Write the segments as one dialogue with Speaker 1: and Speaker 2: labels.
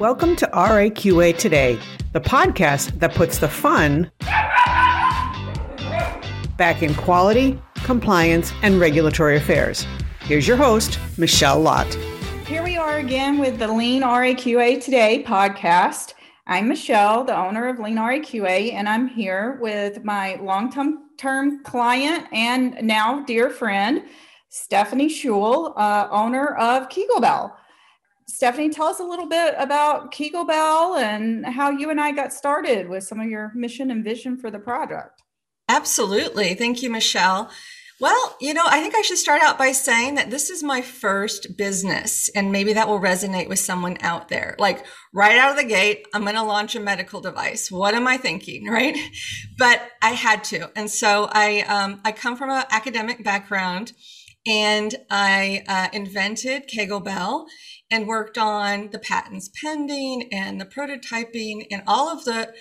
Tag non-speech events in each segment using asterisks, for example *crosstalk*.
Speaker 1: Welcome to RAQA Today, the podcast that puts the fun back in quality, compliance, and regulatory affairs. Here's your host, Michelle Lott.
Speaker 2: Here we are again with the Lean RAQA Today podcast. I'm Michelle, the owner of Lean RAQA, and I'm here with my long term client and now dear friend, Stephanie Schul, uh, owner of Kegelbell. Stephanie, tell us a little bit about Kegelbell and how you and I got started with some of your mission and vision for the project.
Speaker 3: Absolutely. Thank you, Michelle. Well, you know, I think I should start out by saying that this is my first business, and maybe that will resonate with someone out there. Like right out of the gate, I'm going to launch a medical device. What am I thinking, *laughs* right? But I had to, and so I um, I come from an academic background, and I uh, invented Kegelbell and worked on the patents pending and the prototyping and all of the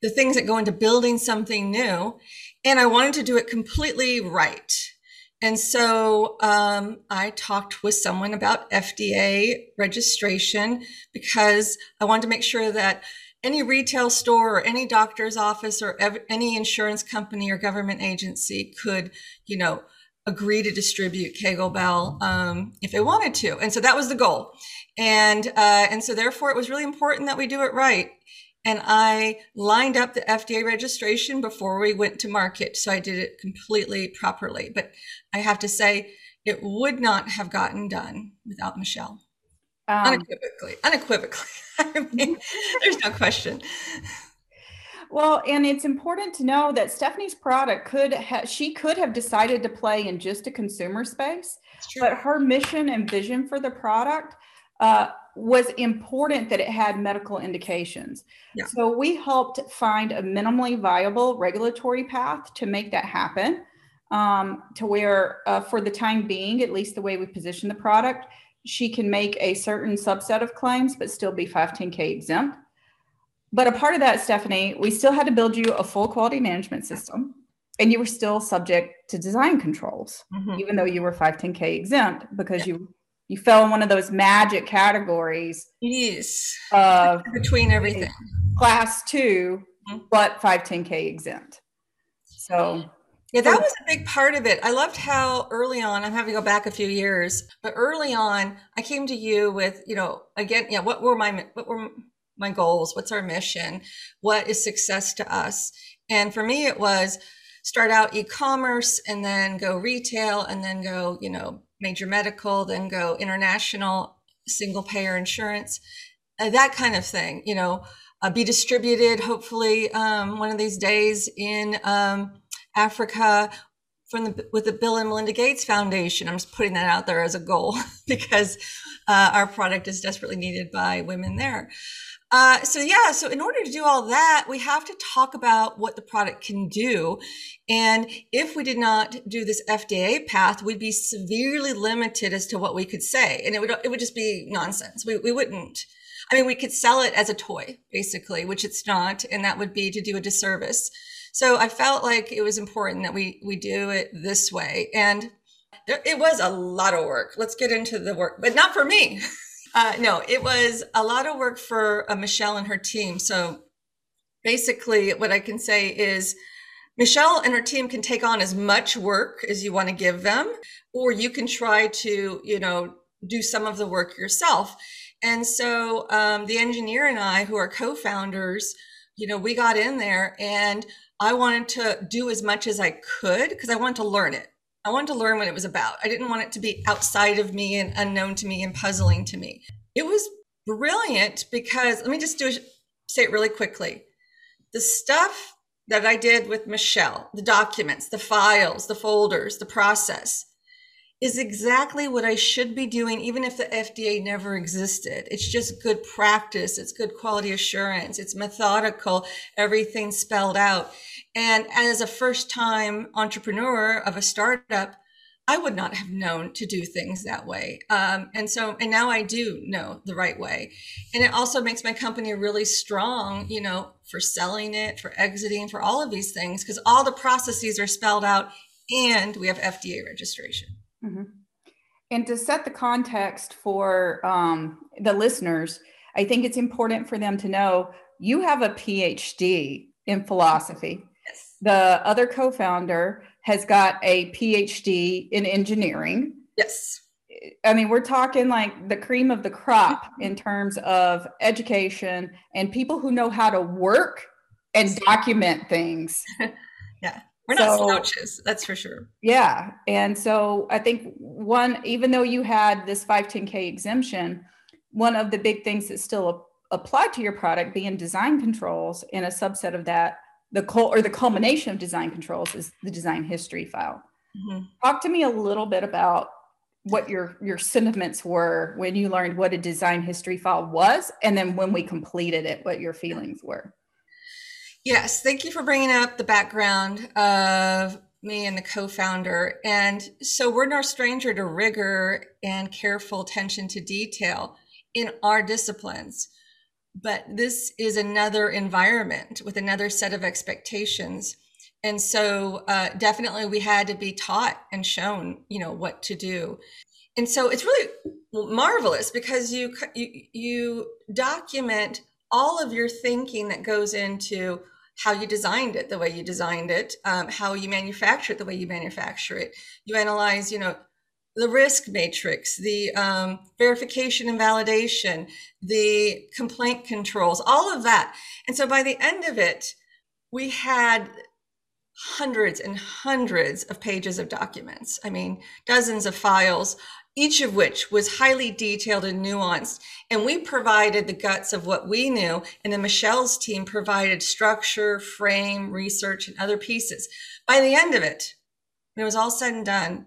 Speaker 3: the things that go into building something new. And i wanted to do it completely right. And so um, i talked with someone about fda registration because i wanted to make sure that any retail store or any doctor's office or ev- any insurance company or government agency could you know agree to distribute Kegelbell um, if they wanted to. And so that was the goal. And, uh, and so therefore it was really important that we do it right. And I lined up the FDA registration before we went to market. So I did it completely properly. But I have to say, it would not have gotten done without Michelle. Um, unequivocally, unequivocally. *laughs* I mean, there's no question.
Speaker 2: Well, and it's important to know that Stephanie's product could ha- she could have decided to play in just a consumer space, but her mission and vision for the product uh, was important that it had medical indications. Yeah. So we helped find a minimally viable regulatory path to make that happen. Um, to where, uh, for the time being, at least the way we position the product, she can make a certain subset of claims but still be 510K exempt. But a part of that, Stephanie, we still had to build you a full quality management system and you were still subject to design controls, mm-hmm. even though you were 510K exempt because yeah. you you fell in one of those magic categories.
Speaker 3: Yes. Of between everything.
Speaker 2: Class 2 mm-hmm. but 510K exempt. So
Speaker 3: yeah, that was a big part of it. I loved how early on, I'm having to go back a few years, but early on, I came to you with, you know, again, yeah, what were my what were my goals? What's our mission? What is success to us? And for me, it was start out e-commerce and then go retail and then go, you know, major medical, then go international, single payer insurance, uh, that kind of thing, you know, uh, be distributed hopefully um, one of these days in um, Africa from the with the Bill and Melinda Gates Foundation. I'm just putting that out there as a goal *laughs* because uh, our product is desperately needed by women there. Uh, so yeah, so in order to do all that, we have to talk about what the product can do. And if we did not do this FDA path, we'd be severely limited as to what we could say. And it would, it would just be nonsense. We, we wouldn't. I mean, we could sell it as a toy, basically, which it's not. And that would be to do a disservice. So I felt like it was important that we, we do it this way. And there, it was a lot of work. Let's get into the work, but not for me. *laughs* Uh, no, it was a lot of work for uh, Michelle and her team. So basically, what I can say is Michelle and her team can take on as much work as you want to give them, or you can try to, you know, do some of the work yourself. And so um, the engineer and I, who are co founders, you know, we got in there and I wanted to do as much as I could because I wanted to learn it. I wanted to learn what it was about. I didn't want it to be outside of me and unknown to me and puzzling to me. It was brilliant because let me just do say it really quickly. The stuff that I did with Michelle, the documents, the files, the folders, the process is exactly what I should be doing, even if the FDA never existed. It's just good practice. It's good quality assurance. It's methodical, everything spelled out. And as a first time entrepreneur of a startup, I would not have known to do things that way. Um, and so, and now I do know the right way. And it also makes my company really strong, you know, for selling it, for exiting, for all of these things, because all the processes are spelled out and we have FDA registration. Mm-hmm.
Speaker 2: And to set the context for um, the listeners, I think it's important for them to know you have a PhD in philosophy. Yes. The other co founder has got a PhD in engineering.
Speaker 3: Yes.
Speaker 2: I mean, we're talking like the cream of the crop in terms of education and people who know how to work and document things. *laughs*
Speaker 3: yeah. We're not so, slouches, that's for sure.
Speaker 2: Yeah. And so I think one, even though you had this 510K exemption, one of the big things that still applied to your product being design controls and a subset of that, the col- or the culmination of design controls is the design history file. Mm-hmm. Talk to me a little bit about what your your sentiments were when you learned what a design history file was and then when we completed it what your feelings were
Speaker 3: yes thank you for bringing up the background of me and the co-founder. And so we're no stranger to rigor and careful attention to detail in our disciplines. But this is another environment with another set of expectations. And so uh, definitely we had to be taught and shown you know what to do. And so it's really marvelous because you you, you document all of your thinking that goes into how you designed it the way you designed it um, how you manufacture it the way you manufacture it you analyze you know the risk matrix the um, verification and validation the complaint controls all of that and so by the end of it we had hundreds and hundreds of pages of documents. I mean, dozens of files, each of which was highly detailed and nuanced. And we provided the guts of what we knew, and then Michelle's team provided structure, frame, research, and other pieces. By the end of it, when it was all said and done,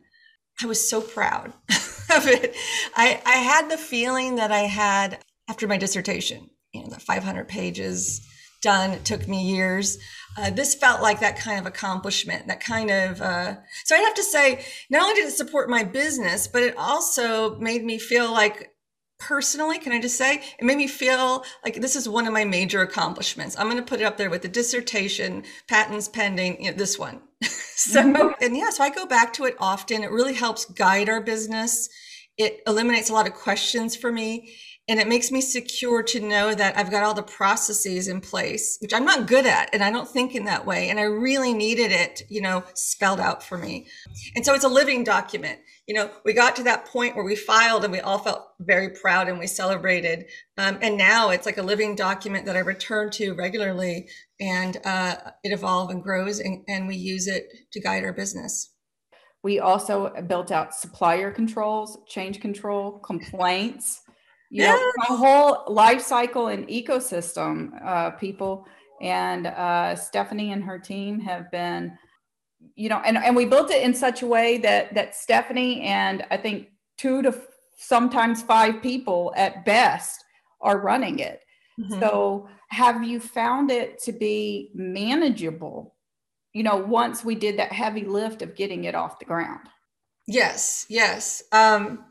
Speaker 3: I was so proud *laughs* of it. I, I had the feeling that I had after my dissertation, you know, the 500 pages done. It took me years uh, this felt like that kind of accomplishment, that kind of. Uh, so I have to say, not only did it support my business, but it also made me feel like personally, can I just say, it made me feel like this is one of my major accomplishments. I'm going to put it up there with the dissertation, patents pending, you know, this one. *laughs* so, mm-hmm. and yeah, so I go back to it often. It really helps guide our business. It eliminates a lot of questions for me and it makes me secure to know that I've got all the processes in place, which I'm not good at. And I don't think in that way. And I really needed it, you know, spelled out for me. And so it's a living document. You know, we got to that point where we filed and we all felt very proud and we celebrated. Um, and now it's like a living document that I return to regularly and uh, it evolves and grows and, and we use it to guide our business.
Speaker 2: We also built out supplier controls, change control, complaints you know, my whole life cycle and ecosystem uh, people. And uh, stephanie and her team have been you know and, and we built it in such a way that that stephanie and i think two to sometimes five people at best are running it. Mm-hmm. so have you found it to be manageable you know once we did that heavy lift of getting it off the ground?
Speaker 3: Yes yes. Um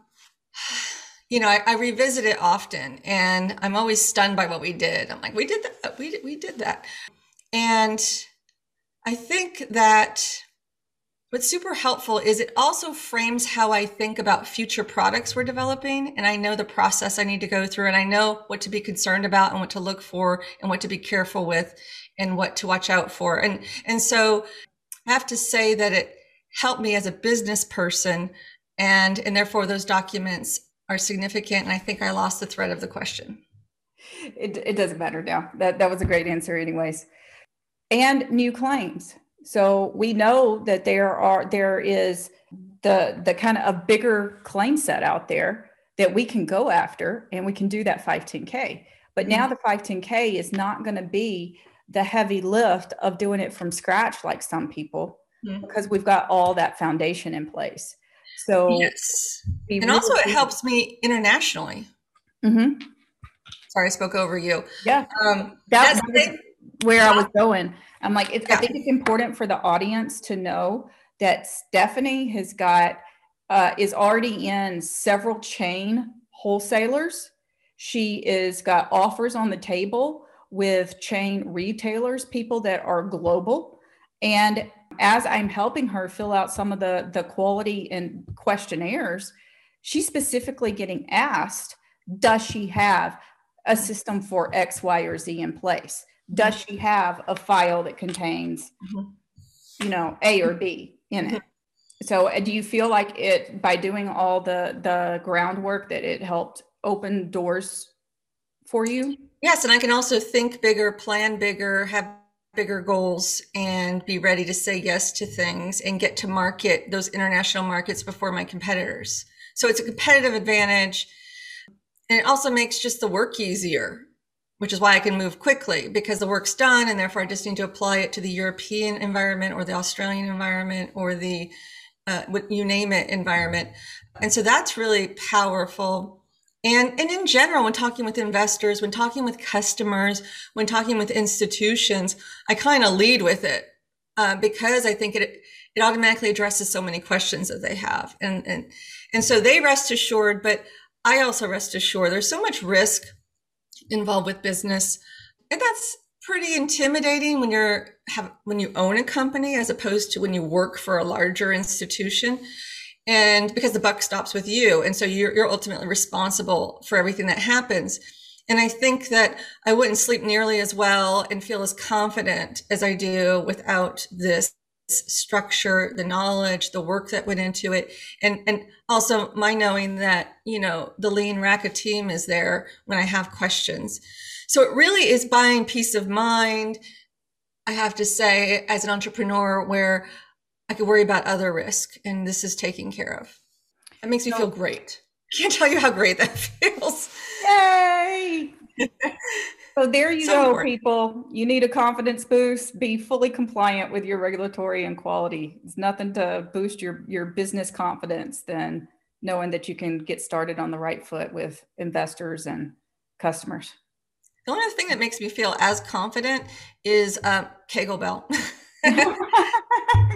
Speaker 3: you know, I, I, revisit it often and I'm always stunned by what we did. I'm like, we did that. We did, we did that. And I think that what's super helpful is it also frames how I think about future products we're developing. And I know the process I need to go through and I know what to be concerned about and what to look for and what to be careful with and what to watch out for. And, and so I have to say that it helped me as a business person and, and therefore those documents are significant. And I think I lost the thread of the question.
Speaker 2: It, it doesn't matter now. That, that was a great answer, anyways. And new claims. So we know that there are there is the the kind of a bigger claim set out there that we can go after and we can do that 510k. But now the 510k is not going to be the heavy lift of doing it from scratch like some people mm-hmm. because we've got all that foundation in place. So
Speaker 3: yes, and really also it helps me internationally. Mm-hmm. Sorry, I spoke over you.
Speaker 2: Yeah, um, that, that's where I was going. I'm like, yeah. I think it's important for the audience to know that Stephanie has got uh, is already in several chain wholesalers. She is got offers on the table with chain retailers, people that are global. And as I'm helping her fill out some of the, the quality and questionnaires, she's specifically getting asked, does she have a system for X, Y, or Z in place? Does she have a file that contains, mm-hmm. you know, A or B in it? Mm-hmm. So, uh, do you feel like it by doing all the the groundwork that it helped open doors for you?
Speaker 3: Yes, and I can also think bigger, plan bigger, have bigger goals and be ready to say yes to things and get to market those international markets before my competitors. So it's a competitive advantage. And it also makes just the work easier, which is why I can move quickly because the work's done and therefore I just need to apply it to the European environment or the Australian environment or the uh, what you name it environment. And so that's really powerful and, and in general, when talking with investors, when talking with customers, when talking with institutions, I kind of lead with it uh, because I think it, it automatically addresses so many questions that they have. And, and, and so they rest assured, but I also rest assured there's so much risk involved with business. And that's pretty intimidating when you're have when you own a company as opposed to when you work for a larger institution and because the buck stops with you. And so you're, you're ultimately responsible for everything that happens. And i think that i wouldn't sleep nearly as well and feel as confident as i do without this structure the knowledge the work that went into it. And and also my knowing that you know the Lean RAQA team is there when i have questions. So it really is buying peace of mind i have to say as an entrepreneur where I could worry about other risk, and this is taken care of. That makes me feel great. Can't tell you how great that *laughs* feels.
Speaker 2: Yay! *laughs* so there you so go, people. You need a confidence boost. Be fully compliant with your regulatory and quality. It's nothing to boost your your business confidence than knowing that you can get started on the right foot with investors and customers.
Speaker 3: The only thing that makes me feel as confident is uh, Kegelbell. *laughs*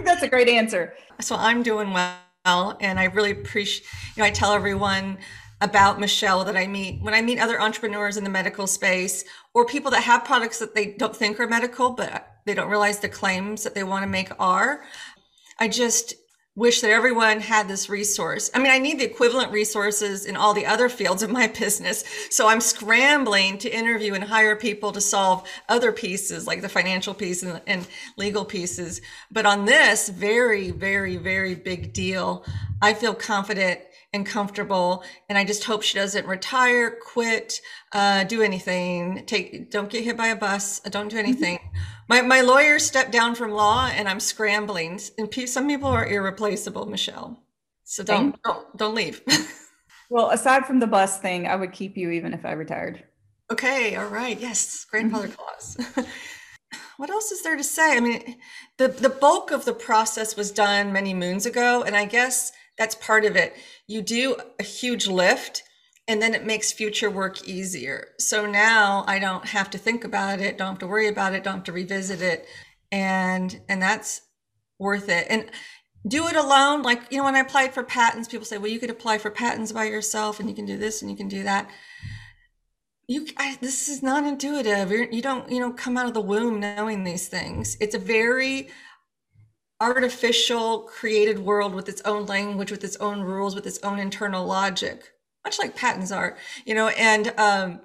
Speaker 2: That's a great answer.
Speaker 3: So I'm doing well, and I really appreciate. You know, I tell everyone about Michelle that I meet when I meet other entrepreneurs in the medical space or people that have products that they don't think are medical, but they don't realize the claims that they want to make are. I just wish that everyone had this resource. I mean, I need the equivalent resources in all the other fields of my *laughs* business. So I'm scrambling to interview and hire people to solve other pieces like the financial piece and, and legal pieces. But on this very, very, very big deal, I feel confident and comfortable. And I just hope she doesn't retire, quit, uh, do anything, take, don't get hit by a bus, don't do anything. Mm-hmm. My, my lawyer stepped down from law and I'm scrambling. And some people are irreplaceable, Michelle. So don't, don't, don't leave. *laughs*
Speaker 2: well, aside from the bus thing, I would keep you even if I retired.
Speaker 3: Okay. All right. Yes. Grandfather mm-hmm. clause. *laughs* what else is there to say? I mean, the, the bulk of the process was done many moons ago. And I guess that's part of it. You do a huge lift and then it makes future work easier. So now I don't have to think about it, don't have to worry about it, don't have to revisit it. And and that's worth it. And do it alone. Like, you know, when I applied for patents, people say, well, you could apply for patents by yourself and you can do this and you can do that. You, I, this is not intuitive. You're, you don't, you know, come out of the womb knowing these things. It's a very artificial created world with its own language, with its own rules, with its own internal logic much like patents are, you know, and um,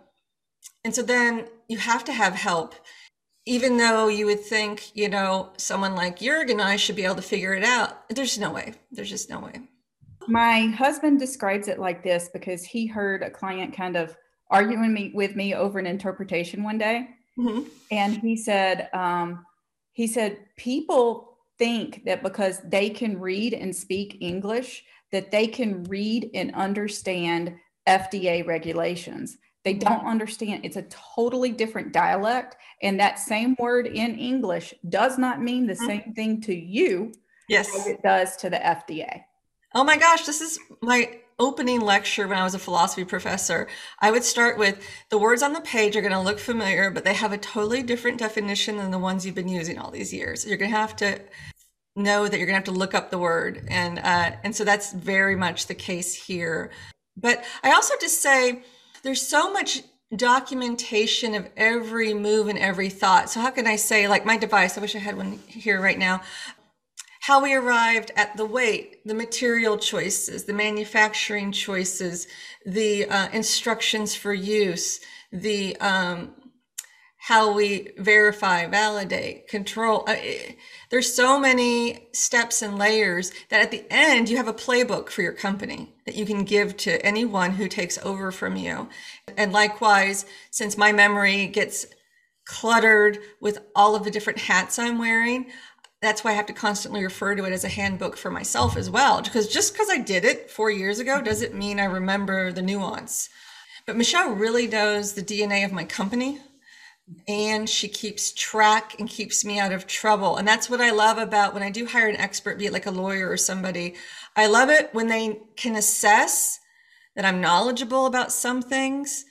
Speaker 3: and so then you have to have help, even though you would think, you know, someone like Jurg and I should be able to figure it out. There's no way. There's just no way.
Speaker 2: My husband describes it like this because he heard a client kind of arguing me with me over an interpretation one day, mm-hmm. and he said, um, he said people think that because they can read and speak English that they can read and understand FDA regulations. They don't understand. It's a totally different dialect. And that same word in English does not mean the mm-hmm. same thing to you
Speaker 3: yes.
Speaker 2: as it does to the FDA.
Speaker 3: Oh my gosh, this is my opening lecture when I was a philosophy professor. I would start with the words on the page are going to look familiar, but they have a totally different definition than the ones you've been using all these years. You're going to have to know that you're going to have to look up the word and uh, and so that's very much the case here. But i also just say there's so much documentation of every move and every thought. So how can i say like my device i wish i had one here right now how we arrived at the weight, the material choices, the manufacturing choices, the uh, instructions for use, the um, how we verify, validate, control. Uh, there's so many steps and layers that at the end you have a playbook for your company that you can give to anyone who takes over from you. And likewise, since my memory gets cluttered with all of the different hats I'm wearing, that's why I have to constantly refer to it as a handbook for myself as well. Because just because I did it four years ago doesn't mean I remember the nuance. But Michelle really knows the DNA of my company and she keeps track and keeps me out of trouble. And that's what I love about when I do hire an expert, be it like a lawyer or somebody. I love it when they can assess that I'm knowledgeable about some things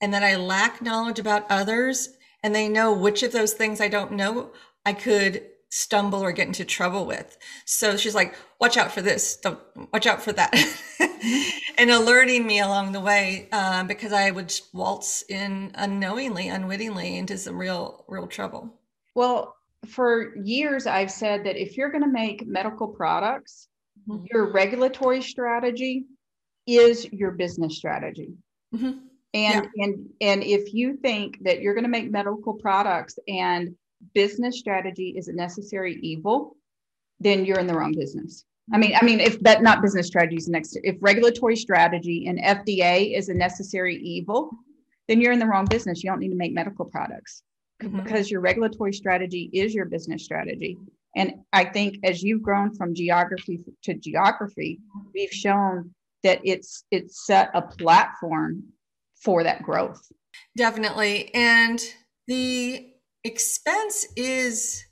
Speaker 3: and that I lack knowledge about others. And they know which of those things I don't know I could stumble or get into trouble with. So she's like, watch out for this. Don't watch out for that. *laughs* and alerting me along the way uh, because I would waltz in unknowingly, unwittingly into some real, real trouble.
Speaker 2: Well, for years, I've said that if you're going to make medical products, mm-hmm. your regulatory strategy is your business strategy. Mm-hmm. And, yeah. and and if you think that you're going to make medical products and business strategy is a necessary evil, then you're in the wrong business. I mean, I mean, if that not business strategy is next, if regulatory strategy and FDA is a necessary evil, then you're in the wrong business. You don't need to make medical products mm-hmm. because your regulatory strategy is your business strategy. And I think as you've grown from geography to geography, we've shown that it's it's set a platform for that growth.
Speaker 3: Definitely. And the expense is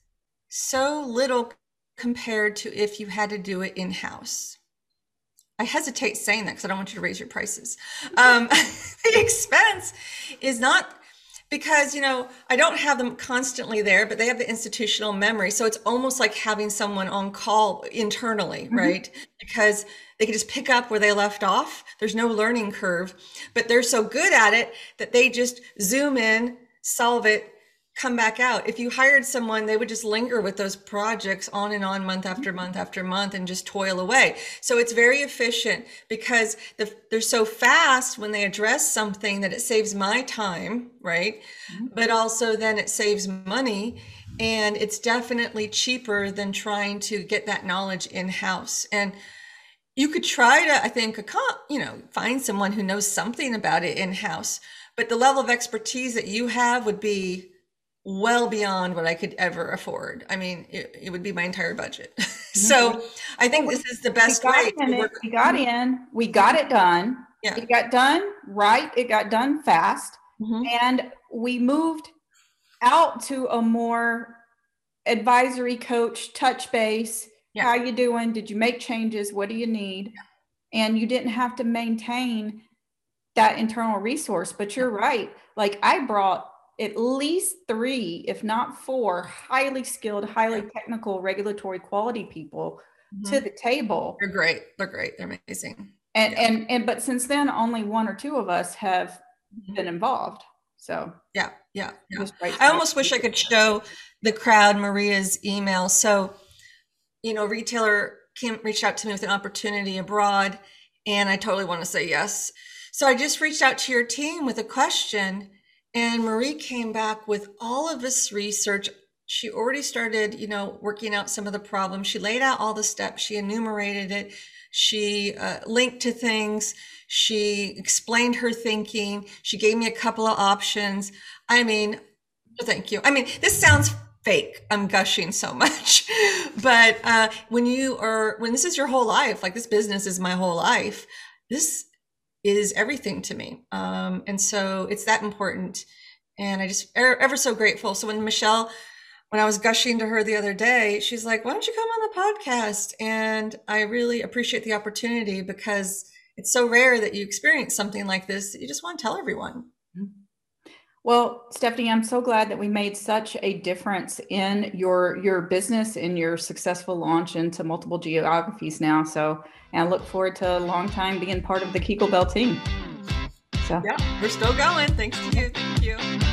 Speaker 3: so little compared to if you had to do it in house. I hesitate saying that because I don't want you to raise your prices. Um, *laughs* the expense is not because you know I don't have them constantly there, but they have the institutional memory, so it's almost like having someone on call internally, mm-hmm. right? Because they can just pick up where they left off. There's no learning curve, but they're so good at it that they just zoom in, solve it, come back out. If you hired someone, they would just linger with those projects on and on month after mm-hmm. month after month and just toil away. So it's very efficient because the, they're so fast when they address something that it saves my time, right? Mm-hmm. But also then it saves money and it's definitely cheaper than trying to get that knowledge in house. And you could try to, I think, you know, find someone who knows something about it in house, but the level of expertise that you have would be well beyond what I could ever afford. I mean, it, it would be my entire budget. *laughs* so mm-hmm. I think this is the best
Speaker 2: we
Speaker 3: way.
Speaker 2: We got in, we got it done. Yeah. It got done right. It got done fast. Mm-hmm. And we moved out to a more advisory coach touch base. Yeah. How you doing? Did you make changes? What do you need? And you didn't have to maintain that internal resource. But you're right. Like I brought at least three, if not four, highly skilled, highly technical regulatory quality people mm-hmm. to the table.
Speaker 3: They're great. They're great. They're amazing.
Speaker 2: And yeah. and and but since then, only one or two of us have mm-hmm. been involved. So
Speaker 3: yeah, yeah, yeah. I almost wish I could show the crowd Maria's email. So, you know, retailer came reached out to me with an opportunity abroad, and I totally want to say yes. So I just reached out to your team with a question and Marie came back with all of this research. She already started, you know, working out some of the problems. She laid out all the steps. She enumerated it. She uh, linked to things. She explained her thinking. She gave me a couple of options. I mean, thank you. I mean, this sounds fake. I'm gushing so much. *laughs* but uh, when you are, when this is your whole life, like this business is my whole life, this is everything to me. Um, and so it's that important. And I just er, ever so grateful. So when Michelle, when I was gushing to her the other day, she's like, why don't you come on the podcast? And I really appreciate the opportunity because it's so rare that you experience something like this that you just want to tell everyone.
Speaker 2: Well, Stephanie, I'm so glad that we made such a difference in your your business in your successful launch into multiple geographies now. So, and I look forward to a long time being part of the Kegelbell team.
Speaker 3: So, yeah, we're still going. Thanks to you. Thank you.